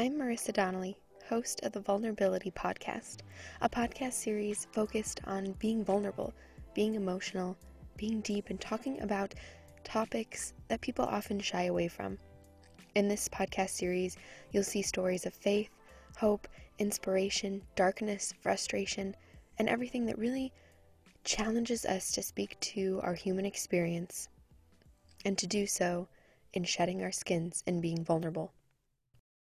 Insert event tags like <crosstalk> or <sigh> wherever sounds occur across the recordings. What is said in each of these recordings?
I'm Marisa Donnelly, host of the Vulnerability Podcast, a podcast series focused on being vulnerable, being emotional, being deep, and talking about topics that people often shy away from. In this podcast series, you'll see stories of faith, hope, inspiration, darkness, frustration, and everything that really challenges us to speak to our human experience and to do so in shedding our skins and being vulnerable.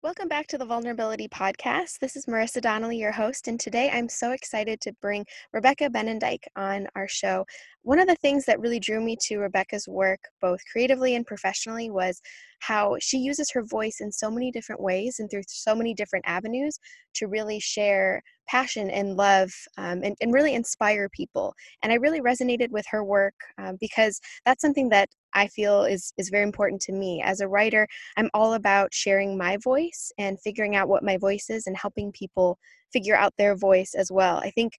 Welcome back to the Vulnerability Podcast. This is Marisa Donnelly, your host, and today I'm so excited to bring Rebecca Binnendyk on our show. One of the things that really drew me to Rebecca's work, both creatively and professionally, was how she uses her voice in so many different ways and through so many different avenues to really share passion and love um, and, and, really inspire people. And I really resonated with her work um, because that's something that I feel is, is very important to me. As a writer, I'm all about sharing my voice and figuring out what my voice is and helping people figure out their voice as well. I think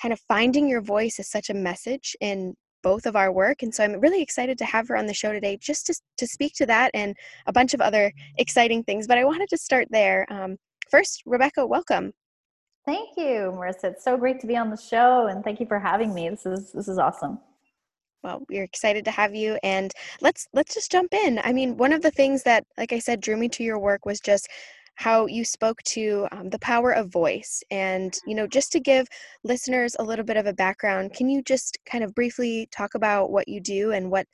kind of finding your voice is such a message in both of our work. And so I'm really excited to have her on the show today just to, to speak to that and a bunch of other exciting things. But I wanted to start there. Um, first, Rebecca, welcome. Thank you, Marisa. It's so great to be on the show and thank you for having me. This is this is awesome. Well, we're excited to have you and let's let's just jump in. I mean, one of the things that like I said drew me to your work was just how you spoke to um, the power of voice. And, you know, just to give listeners a little bit of a background, can you just kind of briefly talk about what you do and what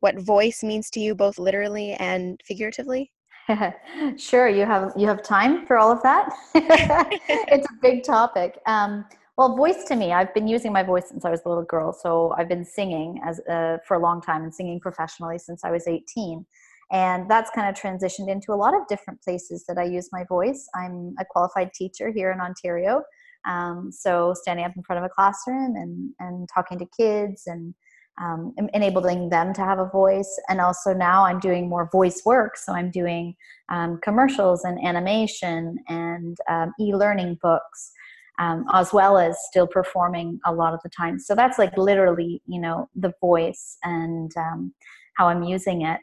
what voice means to you both literally and figuratively? <laughs> sure, you have you have time for all of that. <laughs> it's a big topic. Um, well, voice to me, I've been using my voice since I was a little girl. So I've been singing as uh, for a long time and singing professionally since I was 18 and that's kind of transitioned into a lot of different places that i use my voice i'm a qualified teacher here in ontario um, so standing up in front of a classroom and, and talking to kids and um, enabling them to have a voice. And also now i'm doing more voice work. So i'm doing um, commercials and animation and um, e-learning books um, as well as still performing a lot of the time. So that's like literally you know the voice and um, how i'm using it.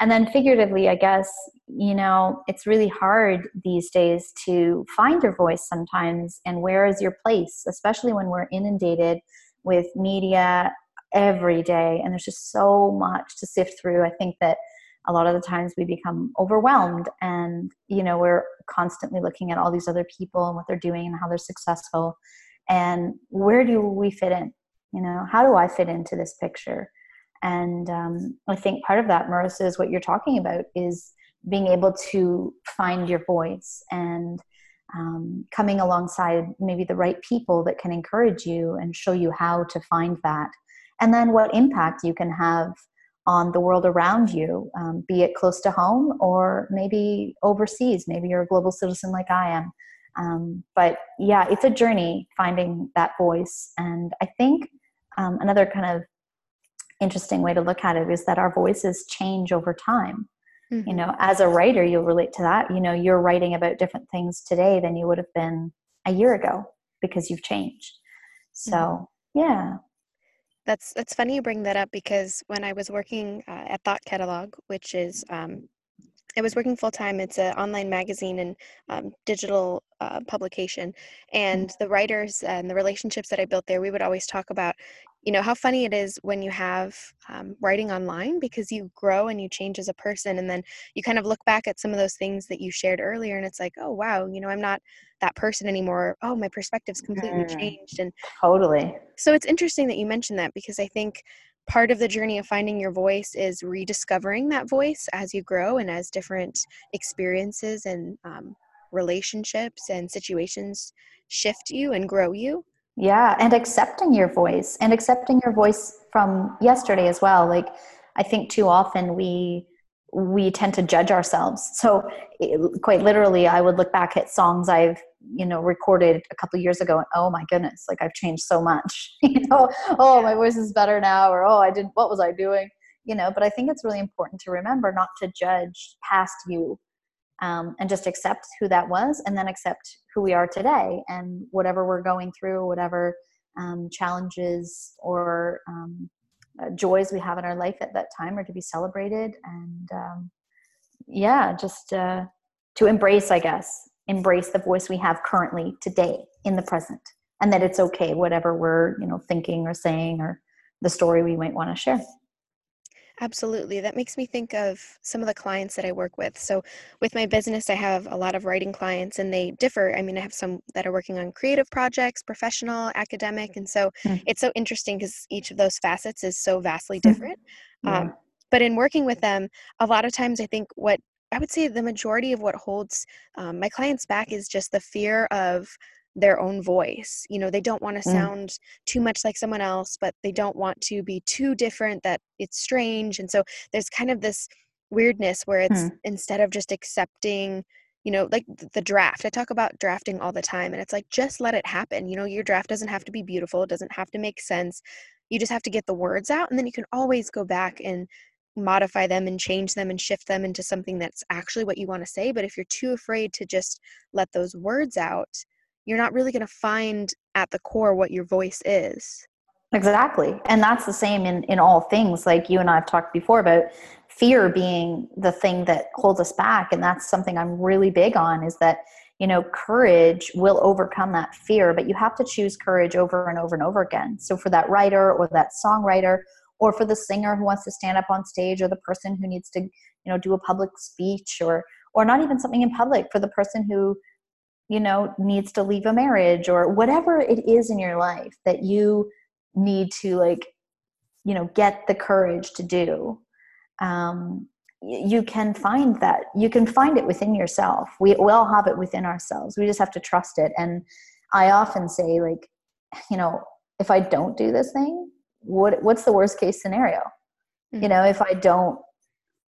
And then figuratively i guess you know it's really hard these days to find your voice sometimes. And where is your place? Especially when we're inundated with media every day and there's just so much to sift through. I think that a lot of the times we become overwhelmed and you know we're constantly looking at all these other people and what they're doing and how they're successful. And where do we fit in? You know how do i fit into this picture? And um, I think part of that, Marisa, is what you're talking about is being able to find your voice and um, coming alongside maybe the right people that can encourage you and show you how to find that. And then what impact you can have on the world around you, um, be it close to home or maybe overseas. Maybe you're a global citizen like I am. Um, but yeah, it's a journey finding that voice. And I think um, another kind of interesting way to look at it is that our voices change over time. Mm-hmm. You know, as a writer, you'll relate to that. You know, you're writing about different things today than you would have been a year ago because you've changed. So, mm-hmm. yeah. That's that's funny you bring that up because when I was working uh, at Thought Catalog, which is um, I was working full time. It's an online magazine and um, digital uh, publication. And mm-hmm. the writers and the relationships that I built there, we would always talk about, you know, how funny it is when you have um, writing online because you grow and you change as a person. And then you kind of look back at some of those things that you shared earlier and it's like, oh, wow, you know, I'm not that person anymore. Oh, my perspective's completely mm, changed. And totally. So it's interesting that you mentioned that because I think part of the journey of finding your voice is rediscovering that voice as you grow and as different experiences and um, relationships and situations shift you and grow you yeah and accepting your voice and accepting your voice from yesterday as well like i think too often we we tend to judge ourselves so quite literally i would look back at songs i've you know recorded a couple years ago and oh my goodness like i've changed so much <laughs> you know? Oh my voice is better now or oh i didn't what was i doing? You know but i think it's really important to remember not to judge past you um, and just accept who that was and then accept who we are today and whatever we're going through whatever um, challenges or um, uh, joys we have in our life at that time are to be celebrated and um, yeah just uh, to embrace i guess embrace the voice we have currently today in the present and that it's okay whatever we're you know thinking or saying or the story we might want to share Absolutely. That makes me think of some of the clients that I work with. So, with my business, I have a lot of writing clients and they differ. I mean, I have some that are working on creative projects, professional, academic. And so mm. it's so interesting because each of those facets is so vastly mm-hmm. different. um, but in working with them, a lot of times I think what I would say the majority of what holds um, my clients back is just the fear of their own voice. You know, they don't want to mm. sound too much like someone else, but they don't want to be too different that it's strange. And so there's kind of this weirdness where it's mm. instead of just accepting, you know, like the draft. I talk about drafting all the time and it's like just let it happen. You know, your draft doesn't have to be beautiful, it doesn't have to make sense. You just have to get the words out and then you can always go back and modify them and change them and shift them into something that's actually what you want to say. But if you're too afraid to just let those words out, you're not really going to find at the core what your voice is. Exactly. And that's the same in, in all things. Like you and I have talked before about fear being the thing that holds us back. And that's something I'm really big on is that, you know, courage will overcome that fear, but you have to choose courage over and over and over again. So for that writer or that songwriter or for the singer who wants to stand up on stage or the person who needs to, you know, do a public speech or or not even something in public for the person who you know needs to leave a marriage or whatever it is in your life that you need to like you know get the courage to do um, you can find that you can find it within yourself. We, we all have it within ourselves. We just have to trust it. And i often say like you know if i don't do this thing what what's the worst case scenario? Mm-hmm. you know if i don't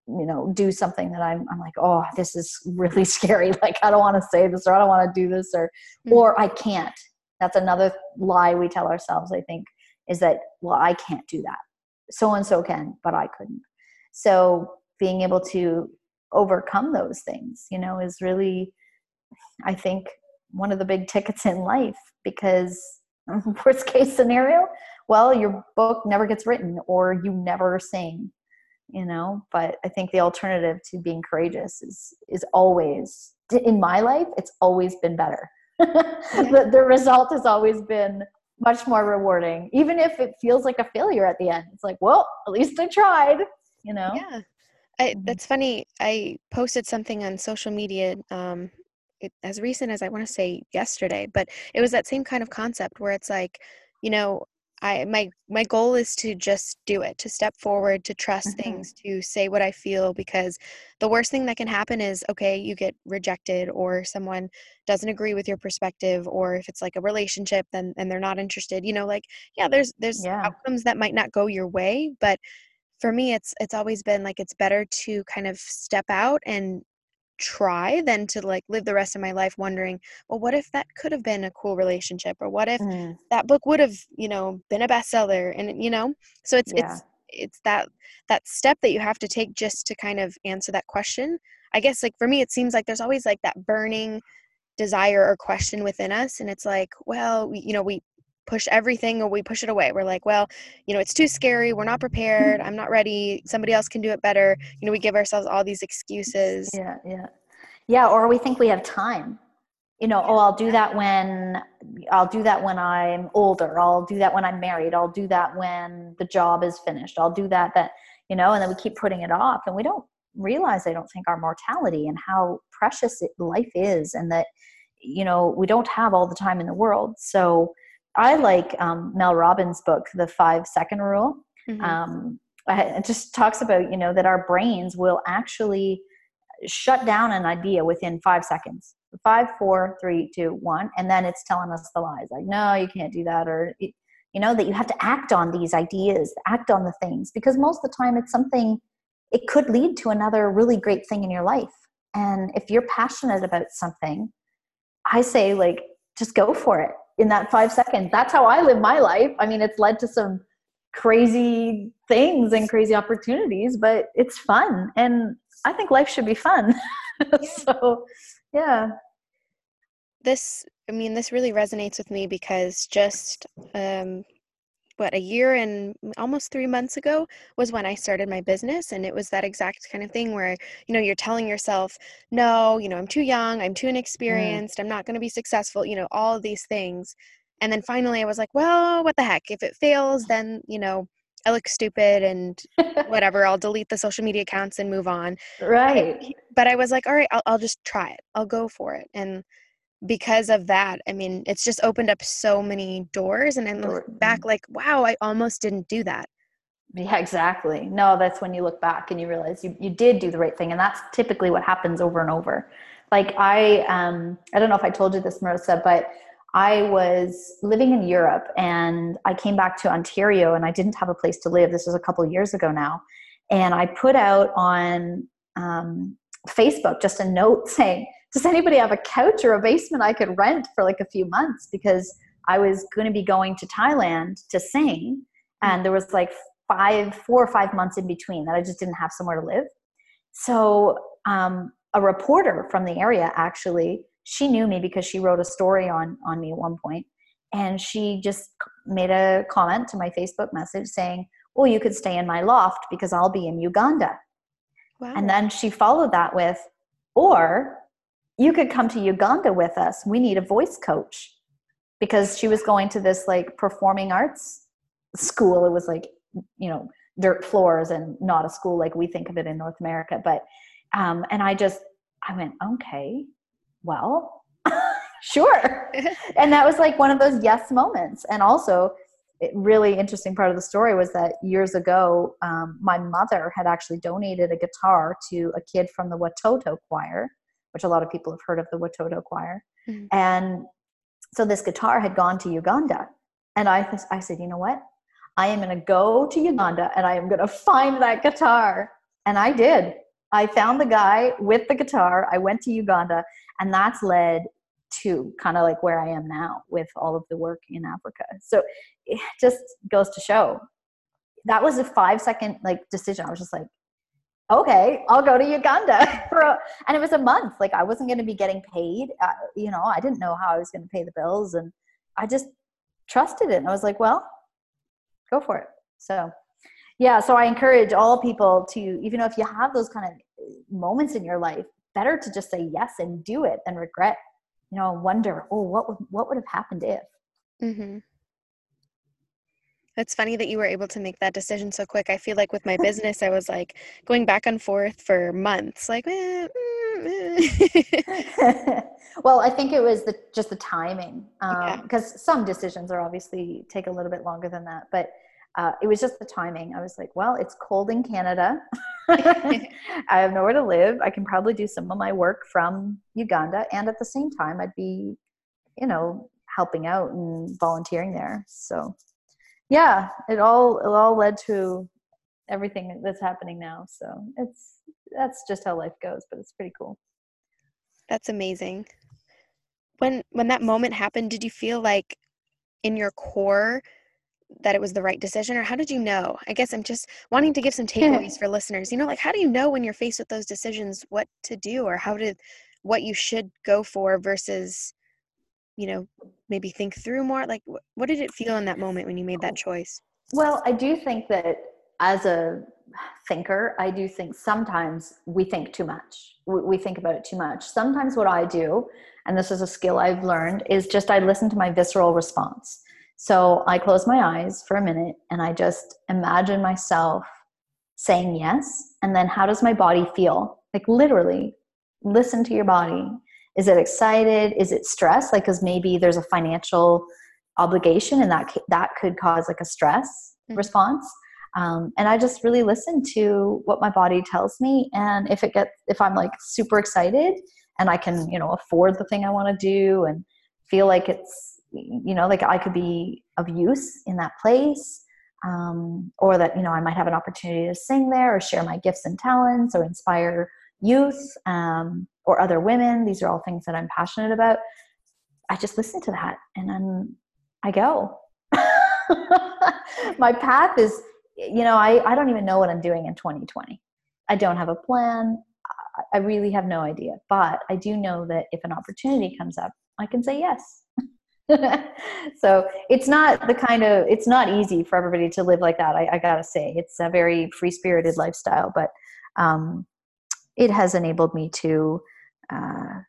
you know do something that i'm i'm like oh this is really <laughs> scary. Like i don't want to say this or i don't want to do this or mm-hmm. or i can't. That's another lie we tell ourselves i think is that well i can't do that. So and so can but i couldn't. So being able to overcome those things you know is really i think one of the big tickets in life because <laughs> worst case scenario well your book never gets written or you never sing you know? But i think the alternative to being courageous is is always in my life it's always been better. <laughs> The, the result has always been much more rewarding even if it feels like a failure at the end. It's like well at least i tried you know? Yeah. I, mm-hmm. that's funny. I posted something on social media um, it, as recent as i want to say yesterday but it was that same kind of concept where it's like you know I my my goal is to just do it, to step forward, to trust mm-hmm. things, to say what I feel because the worst thing that can happen is okay, you get rejected or someone doesn't agree with your perspective or if it's like a relationship then and they're not interested. You know, like yeah, there's there's yeah. outcomes that might not go your way, but for me it's it's always been like it's better to kind of step out and try than to like live the rest of my life wondering well what if that could have been a cool relationship or what if mm. that book would have you know been a bestseller and you know so it's yeah. it's it's that that step that you have to take just to kind of answer that question i guess like for me it seems like there's always like that burning desire or question within us and it's like well we, you know we push everything or we push it away. We're like, well, you know, it's too scary. We're not prepared. <laughs> I'm not ready. Somebody else can do it better. You know, we give ourselves all these excuses. Yeah, yeah. Yeah, or we think we have time. You know, oh, I'll do that when I'll do that when I'm older. I'll do that when I'm married. I'll do that when the job is finished. I'll do that that, you know, and then we keep putting it off and we don't realize I don't think our mortality and how precious it, life is and that you know, we don't have all the time in the world. So I like um, Mel Robbins' book, The Five Second Rule. Mm-hmm. Um, it just talks about you know that our brains will actually shut down an idea within five seconds. Five, four, three, two, one, and then it's telling us the lies like, no, you can't do that, or you know that you have to act on these ideas, act on the things because most of the time it's something. It could lead to another really great thing in your life, and if you're passionate about something, I say like just go for it in that five seconds. That's how I live my life. I mean, it's led to some crazy things and crazy opportunities, but it's fun. And I think life should be fun. <laughs> Yeah. so, yeah. This, I mean, this really resonates with me because just um, what a year and almost three months ago was when I started my business. And it was that exact kind of thing where, you know, you're telling yourself, no, you know, I'm too young, I'm too Mm. inexperienced, I'm not going to be successful, you know, all these things. And then finally I was like, well, what the heck? If it fails, then, you know, I look stupid and <laughs> whatever, I'll delete the social media accounts and move on. right. But I was like, all right, I'll, I'll just try it, I'll go for it. And because of that, I mean, it's just opened up so many doors. And I'm Door- back like, wow, I almost didn't do that. Yeah, exactly. No, that's when you look back and you realize you, you did do the right thing. And that's typically what happens over and over. Like I um I don't know if I told you this, Marisa, but I was living in Europe and I came back to Ontario and I didn't have a place to live. This was a couple of years ago now. And I put out on um, Facebook just a note <laughs> saying, Does anybody have a couch or a basement I could rent for like a few months? Because I was going to be going to Thailand to sing. And there was like five, four or five months in between that I just didn't have somewhere to live. So um, a reporter from the area actually, she knew me because she wrote a story on on me at one point, and she just made a comment to my Facebook message saying, "Well, you could stay in my loft because I'll be in Uganda." Wow. And then she followed that with, "Or you could come to Uganda with us. We need a voice coach." Because she was going to this like performing arts school. It was like, you know, dirt floors and not a school like we think of it in North America. But, um, and I just, I went, okay, well, <laughs> sure. and that was like one of those yes moments. And also, it really interesting part of the story was that years ago, um, my mother had actually donated a guitar to a kid from the Watoto choir, which a lot of people have heard of the Watoto choir. Mhm. And so this guitar had gone to Uganda. And I, I said, you know what? I am going to go to Uganda and I am going to find that guitar. And I did. I found the guy with the guitar. I went to Uganda, and that's led to kind of like where I am now with all of the work in Africa. So it just goes to show that was a five second like decision. I was just like, okay, I'll go to Uganda <laughs> for, a, and it was a month. Like I wasn't going to be getting paid. Uh, you know, I didn't know how I was going to pay the bills, and I just trusted it. And I was like, well, go for it. So, yeah. So I encourage all people to, even though if you have those kind of moments in your life, better to just say yes and do it than regret. You know, wonder, oh, what would what would have happened if? Mm-hmm. It's funny that you were able to make that decision so quick. I feel like with my <laughs> business, I was like going back and forth for months, like, eh, mm, eh. <laughs> well, I think it was the just the timing, Yeah. because some decisions are obviously take a little bit longer than that, but uh, it was just the timing. I was like, well, it's cold in Canada. <laughs> I have nowhere to live. I can probably do some of my work from Uganda, and at the same time, I'd be, you know, helping out and volunteering there. So, yeah, it all it all led to everything that's happening now. So it's that's just how life goes, but it's pretty cool. That's amazing. When when that moment happened, did you feel like in your core that it was the right decision or how did you know? I guess I'm just wanting to give some <laughs> takeaways for listeners. You know, like how do you know when you're faced with those decisions what to do or how to what you should go for versus you know, maybe think through more? Like what did it feel in that moment when you made that choice? Well, I do think that as a thinker, I do think sometimes we think too much. We, think about it too much. Sometimes what I do, and this is a skill I've learned, is just I listen to my visceral response. So I close my eyes for a minute and I just imagine myself saying yes. And then how does my body feel? Like literally, listen to your body. Is it excited? Is it stressed? Like, because maybe there's a financial obligation and that that could cause like a stress Mhm. response um, and i just really listen to what my body tells me and if it gets if i'm like super excited and i can you know afford the thing i want to do and feel like it's you know like i could be of use in that place um, or that you know i might have an opportunity to sing there or share my gifts and talents or inspire youth um, or other women. These are all things that i'm passionate about. I just listen to that and then i go. <laughs> My path is you know I, I don't even know what i'm doing in 2020 i don't have a plan. I- really have no idea. But i do know that if an opportunity comes up i can say yes. <laughs> So it's not the kind of it's not easy for everybody to live like that. I, I gotta say, it's a very free spirited lifestyle, but um, it has enabled me to uh,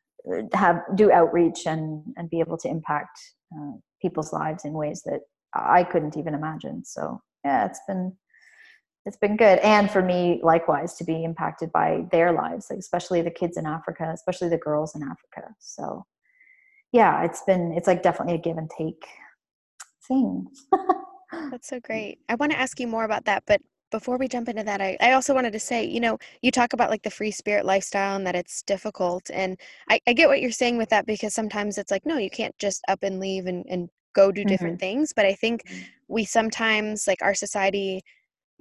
have do outreach and and be able to impact uh, people's lives in ways that I couldn't even imagine. So yeah, it's been it's been good. And for me likewise to be impacted by their lives like especially the kids in africa especially the girls in africa. So yeah it's been it's like definitely a give and take thing. <laughs> That's so great. I want to ask you more about that but before we jump into that I, I also wanted to say you know you talk about like the free spirit lifestyle and that it's difficult and I, I get what you're saying with that because sometimes it's like no you can't just up and leave and, and go do different mm-hmm. things but i think mm-hmm. we sometimes like our society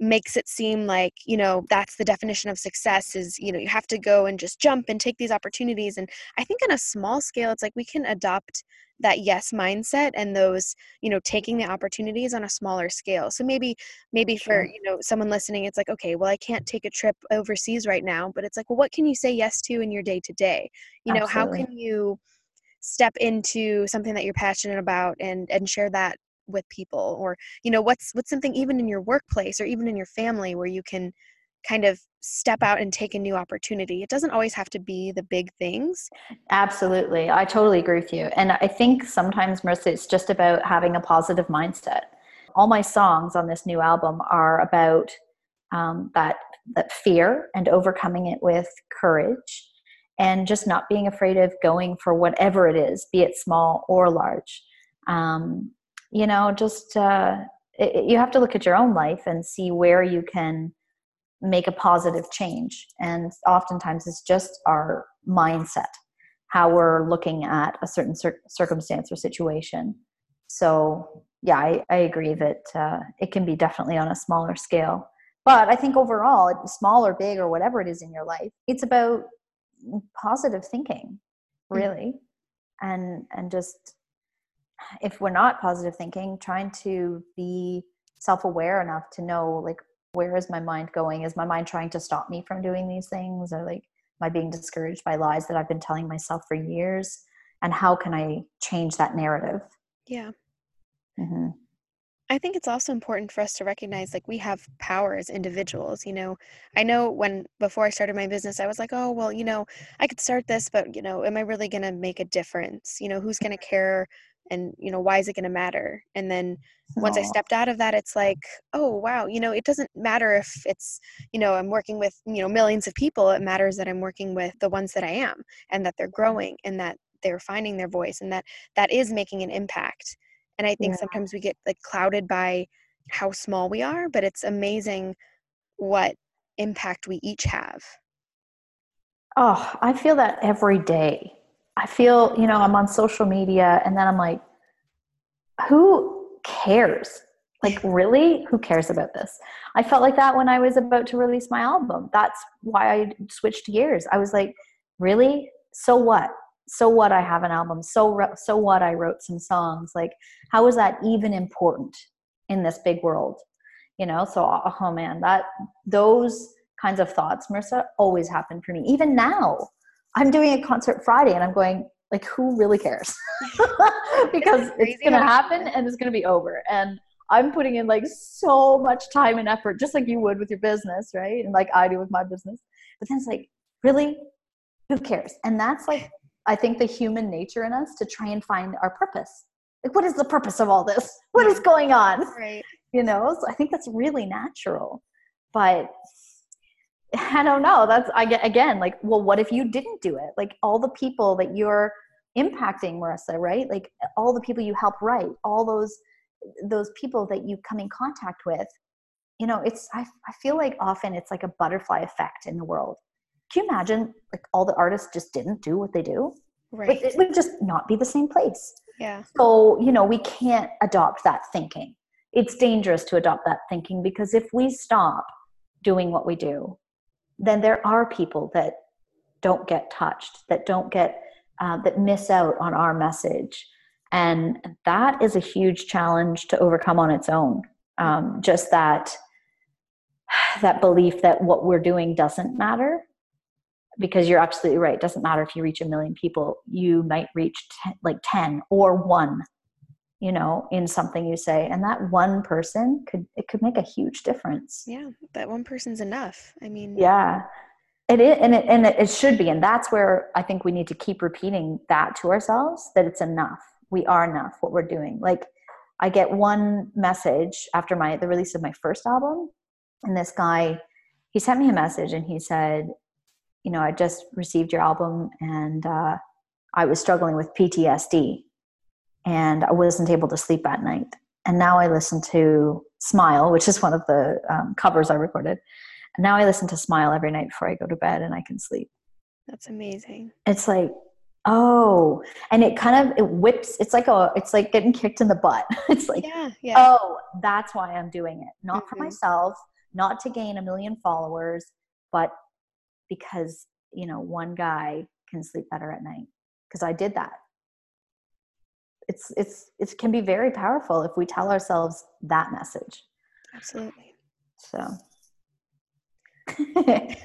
makes it seem like you know that's the definition of success is you know you have to go and just jump and take these opportunities and i think on a small scale it's like we can adopt that yes mindset and those you know taking the opportunities on a smaller scale so maybe maybe sure. for you know someone listening it's like okay well i can't take a trip overseas right now but it's like well what can you say yes to in your day to day you know Absolutely. how can you step into something that you're passionate about and and share that with people or you know what's what's something even in your workplace or even in your family where you can kind of step out and take a new opportunity? It doesn't always have to be the big things. Absolutely. I totally agree with you and i think sometimes marisa it's just about having a positive mindset. All my songs on this new album are about um, that that fear and overcoming it with courage and just not being afraid of going for whatever it is be it small or large. Um, you know just uh, it, you have to look at your own life and see where you can make a positive change and oftentimes it's just our mindset how we're looking at a certain cir- circumstance or situation so yeah i, I agree that uh, it can be definitely on a smaller scale but i think overall small or big or whatever it is in your life it's about positive thinking mm. really mm-hmm. and and just if we're not positive thinking trying to be self-aware enough to know like where is my mind going is my mind trying to stop me from doing these things or like am i being discouraged by lies that i've been telling myself for years and how can i change that narrative yeah mm-hmm. I think it's also important for us to recognize like we have power as individuals. You know, I know when before I started my business, I was like, oh, well, you know, I could start this, but, you know, am I really going to make a difference? You know, who's going to care? And you know why is it going to matter? And then once i stepped out of that it's like oh wow you know it doesn't matter if it's you know i'm working with you know millions of people it matters that i'm working with the ones that i am and that they're mm-hmm. growing and that they're finding their voice and that that is making an impact. And i think yeah. sometimes we get like clouded by how small we are but it's amazing what impact we each have. Oh i feel that every day I feel, you know, I'm on social media and then I'm like, who cares? Like, <laughs> really? Who cares about this? I felt like that when I was about to release my album. That's why I switched gears. I was like, really? So what? So what? I have an album. So so what? I wrote some songs. Like, how is that even important in this big world? You know. So, oh man, that those kinds of thoughts, Marisa, always happen for me. Even now, I'm doing a concert Friday and I'm going, like, who really cares? <laughs> because it's going to happen and it's going to be over. And I'm putting in like so much time and effort, just like you would with your business, right? And like I do with my business. But then it's like, really? Who cares? And that's like, I think the human nature in us to try and find our purpose. Like, what is the purpose of all this? What is going on? Right. You know, so I think that's really natural. But <laughs> I don't know. That's I get again like, well, what if you didn't do it? Like all the people that you're impacting, Marisa, right? Like all the people you help write, all those those people that you come in contact with. You know, it's I I feel like often it's like a butterfly effect in the world. Can you imagine like all the artists just didn't do what they do? Right. Like, it would just not be the same place. Yeah. So, you know, we can't adopt that thinking. It's dangerous to adopt that thinking because if we stop doing what we do then there are people that don't get touched, that don't get, uh, that miss out on our message. And that is a huge challenge to overcome on its own. Um, just that, that belief that what we're doing doesn't matter because you're absolutely right. It doesn't matter if you reach a million people, you might reach ten, like 10 or one you know in something you say and that one person could it could make a huge difference. Yeah that one person's enough. I mean yeah. It is and it, and it should be and that's where i think we need to keep repeating that to ourselves that it's enough. We are enough what we're doing. Like i get one message after my the release of my first album and this guy he sent me a message and he said you know i just received your album and uh, i was struggling with ptsd and I wasn't able to sleep at night. And now I listen to Smile, which is one of the um, covers I recorded. And now I listen to Smile every night before I go to bed and I can sleep. That's amazing. It's like, oh, and it kind of it whips. It's like a, it's like getting kicked in the butt. <laughs> it's like, yeah, yeah. oh, that's why I'm doing it. Not mm-hmm. for myself, not to gain a million followers, but because you know one guy can sleep better at night. Because I did that it's it's it can be very powerful if we tell ourselves that message. Absolutely. So. <laughs>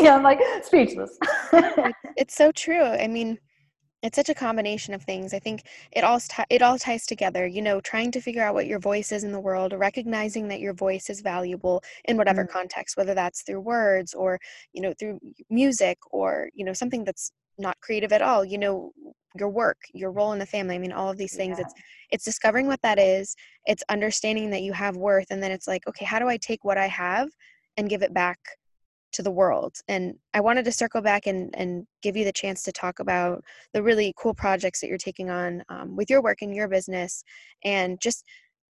Yeah i'm like speechless. It's so true. I mean it's such a combination of things. I think it all t- it all ties together you know trying to figure out what your voice is in the world recognizing that your voice is valuable in whatever mm-hmm. context whether that's through words or you know through music or you know something that's not creative at all you know your work your role in the family i mean all of these things yeah. it's it's discovering what that is it's understanding that you have worth and then it's like okay how do i take what i have and give it back to the world and i wanted to circle back and and give you the chance to talk about the really cool projects that you're taking on um, with your work and your business and just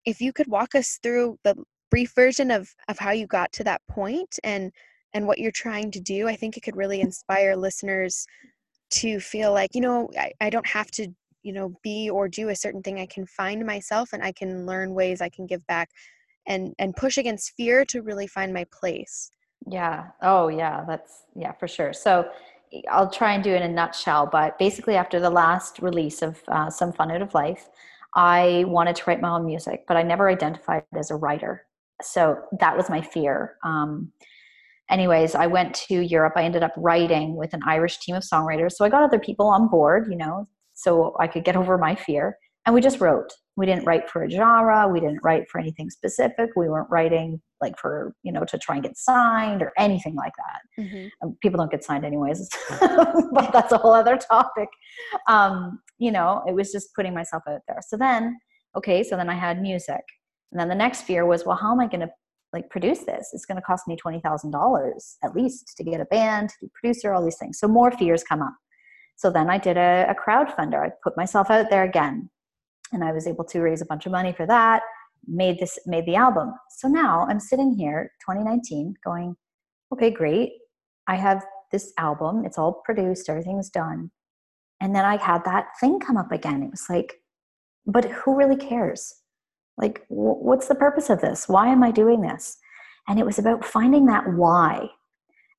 if you could walk us through the brief version of of how you got to that point and and what you're trying to do i think it could really inspire listeners to feel like you know I, I don't have to you know be or do a certain thing. I can find myself and i can learn ways i can give back and and push against fear to really find my place. Yeah. Oh yeah. That's yeah for sure. So i'll try and do it in a nutshell but basically after the last release of uh, some fun out of life i wanted to write my own music but i never identified as a writer. So that was my fear. Um, anyways, I went to Europe. I ended up writing with an Irish team of songwriters. So I got other people on board, you know, so I could get over my fear. And we just wrote. We didn't write for a genre. We didn't write for anything specific. We weren't writing like for, you know, to try and get signed or anything like that. Mm-hmm. Um, people don't get signed anyways, <laughs> but that's a whole other topic. Um, you know, it was just putting myself out there. So then, okay, so then I had music. And then the next fear was, well, how am I going to like produce this it's going to cost me $20000 at least to get a band to producer all these things. So more fears come up. So then i did a, a crowdfunder. I put myself out there again and i was able to raise a bunch of money for that made this made the album. So now i'm sitting here 2019 going okay great. I have this album. It's all produced. Everything's done. And then i had that thing come up again. It was like but who really cares like, what's the purpose of this? Why am I doing this? And it was about finding that why.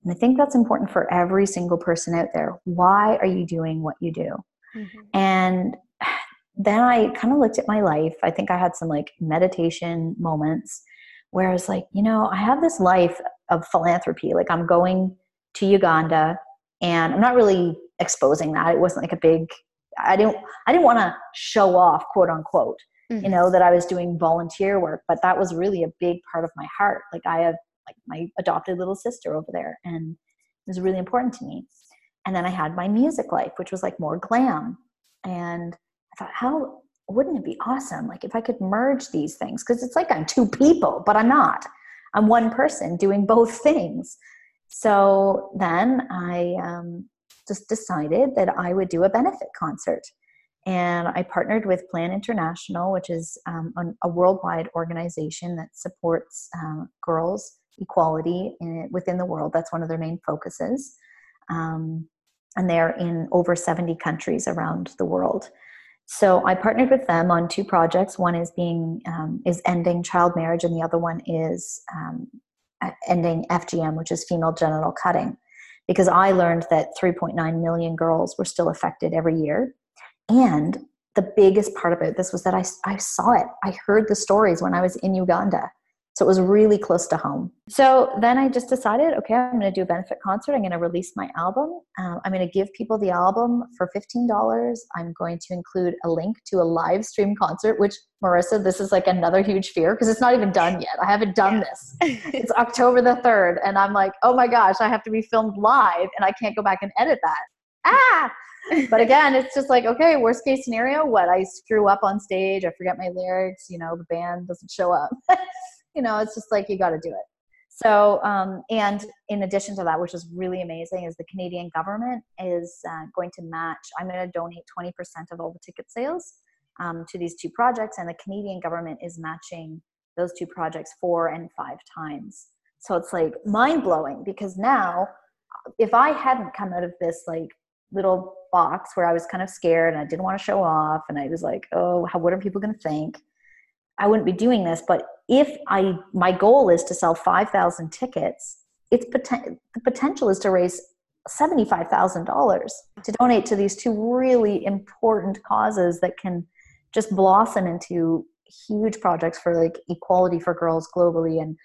And I think that's important for every single person out there. Why are you doing what you do? Mm-hmm. And <sighs> then I kind of looked at my life. I think I had some like meditation moments where I was like, you know, I have this life of philanthropy. Like I'm going to Uganda and I'm not really exposing that. It wasn't like a big I didn't I didn't want to show off, quote unquote mm-hmm. you know that i was doing volunteer work but that was really a big part of my heart. Like i have like my adopted little sister over there and it was really important to me. And then i had my music life which was like more glam. And i thought how wouldn't it be awesome like if i could merge these things? Because it's like i'm two people but i'm not. I'm one person doing both things. So then i um, just decided that i would do a benefit concert and I partnered with Plan International, which is um, a worldwide organization that supports um, girls' equality in, within the world. That's one of their main focuses. Um, and they're in over 70 countries around the world. So I partnered with them on two projects. One is being um, is ending child marriage, and the other one is um, ending FGM, which is female genital cutting. Because I learned that 3.9 million girls were still affected every year and the biggest part about this was that I, I saw it. I heard the stories when I was in Uganda. So it was really close to home. So then I just decided, okay, I'm going to do a benefit concert. I'm going to release my album. Um, I'm going to give people the album for $15. I'm going to include a link to a live stream concert, which Marisa, this is like another huge fear because it's not even done yet. I haven't done this. it's October the 3rd. And I'm like, oh my gosh, I have to be filmed live and I can't go back and edit that. Ah! But again, it's just like, okay, worst case scenario, what? I screw up on stage, I forget my lyrics, you know, the band doesn't show up. <laughs> you know, it's just like you got to do it. So, um, and in addition to that, which is really amazing, is the Canadian government is uh, going to match. I'm going to donate 20% of all the ticket sales um, to these two projects, and the Canadian government is matching those two projects four and five times. So it's like mind blowing because now, if I hadn't come out of this like little box where I was kind of scared and I didn't want to show off, and I was like, oh, how, what are people going to think? I wouldn't be doing this. But if I, my goal is to sell 5,000 tickets, it's poten- the potential is to raise $75,000 to donate to these two really important causes that can just blossom into huge projects for like equality for girls globally. And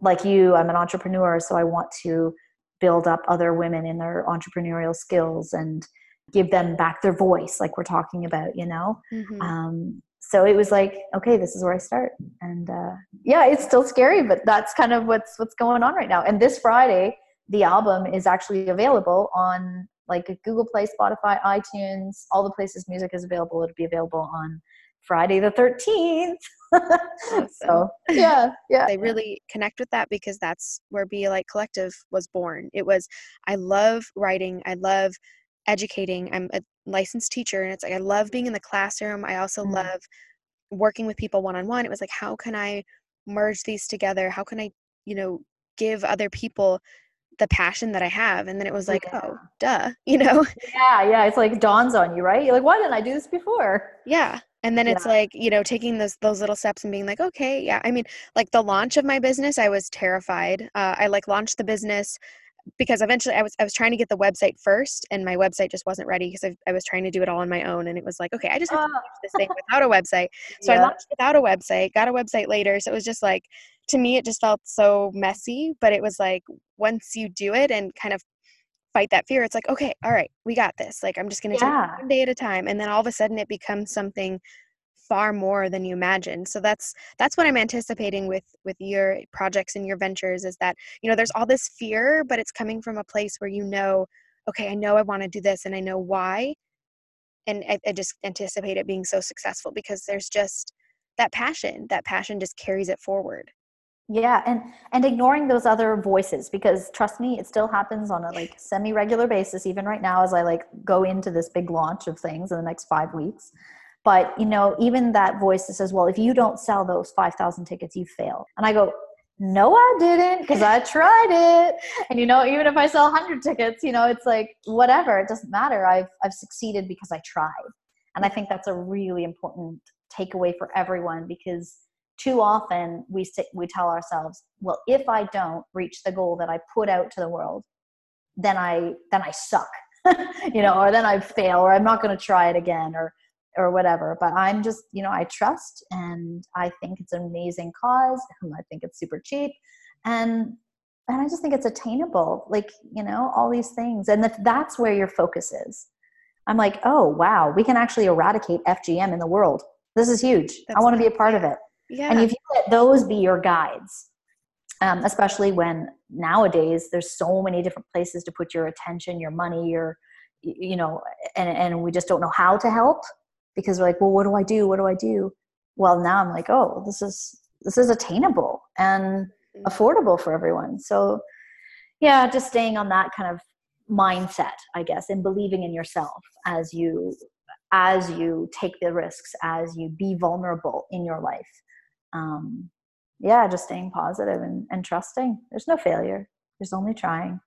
like you, I'm an entrepreneur, so I want to build up other women in their entrepreneurial skills and give them back their voice, like we're talking about, you know? Mm-hmm. Um, so it was like okay this is where i start and uh, yeah it's still scary but that's kind of what's what's going on right now and this friday the album is actually available on like google play spotify itunes all the places music is available it'll be available on friday the 13th awesome. <laughs> so yeah yeah they really connect with that because that's where be like collective was born it was i love writing i love educating i'm a licensed teacher and it's like I love being in the classroom. I also mm-hmm. love working with people one on one. It was like how can I merge these together? How can I, you know, give other people the passion that I have? And then it was like, yeah. oh, duh, <laughs> you know? Yeah, yeah. It's like dawns on you, right? You're like, why didn't I do this before? Yeah. And then yeah. it's like, you know, taking those those little steps and being like, okay, yeah. I mean, like the launch of my business, I was terrified. Uh, I like launched the business because eventually I was I was trying to get the website first and my website just wasn't ready because I, I, was trying to do it all on my own and it was like okay I just have to launch this thing without a website <laughs> so yeah. I launched without a website got a website later so it was just like to me it just felt so messy but it was like once you do it and kind of fight that fear it's like okay all right we got this like I'm just gonna yeah. take one day at a time and then all of a sudden it becomes something far more than you imagine so that's that's what i'm anticipating with with your projects and your ventures is that you know there's all this fear but it's coming from a place where you know okay i know i want to do this and i know why and I, I just anticipate it being so successful because there's just that passion that passion just carries it forward yeah and and ignoring those other voices because trust me it still happens on a like semi regular basis even right now as i like go into this big launch of things in the next five weeks but you know, even that voice that says, "Well, if you don't sell those five thousand tickets, you fail." And I go, "No, I didn't, because I tried it." And you know, even if I sell hundred tickets, you know, it's like whatever. It doesn't matter. I've I've succeeded because I tried. And I think that's a really important takeaway for everyone because too often we sit, we tell ourselves, "Well, if I don't reach the goal that I put out to the world, then I then I suck." <laughs> you know, or then I fail, or I'm not going to try it again, or or whatever. But I'm just, you know, I trust and I think it's an amazing cause. I think it's super cheap. And and I just think it's attainable. Like, you know, all these things. And if that's where your focus is, I'm like, oh wow, we can actually eradicate FGM in the world. This is huge. That's I want to be a part of it. Yeah. And if you let those be your guides, um, especially when nowadays there's so many different places to put your attention, your money, your you know, and and we just don't know how to help because we're like, well, what do I do? What do I do? Well, now I'm like, oh, this is this is attainable and mm-hmm. affordable for everyone. So yeah, just staying on that kind of mindset, I guess, and believing in yourself as you as you take the risks, as you be vulnerable in your life. Um, yeah, just staying positive and, and trusting. There's no failure. There's only trying.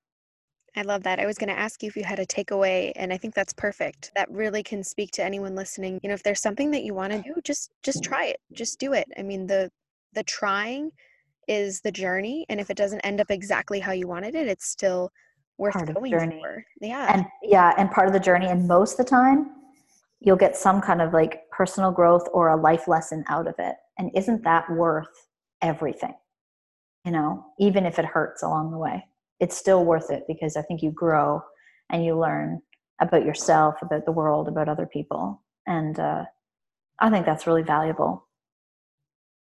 I love that. I was going to ask you if you had a takeaway, and I think that's perfect. That really can speak to anyone listening. You know, if there's something that you want to do, just just try it. Just do it. I mean, the the trying is the journey, and if it doesn't end up exactly how you wanted it, it's still worth part going journey. for. Yeah. And yeah, and part of the journey, and most of the time, you'll get some kind of like personal growth or a life lesson out of it. And isn't that worth everything? you know, even if it hurts along the way. It's still worth it because I think you grow and you learn about yourself, about the world, about other people. And uh, I think that's really valuable.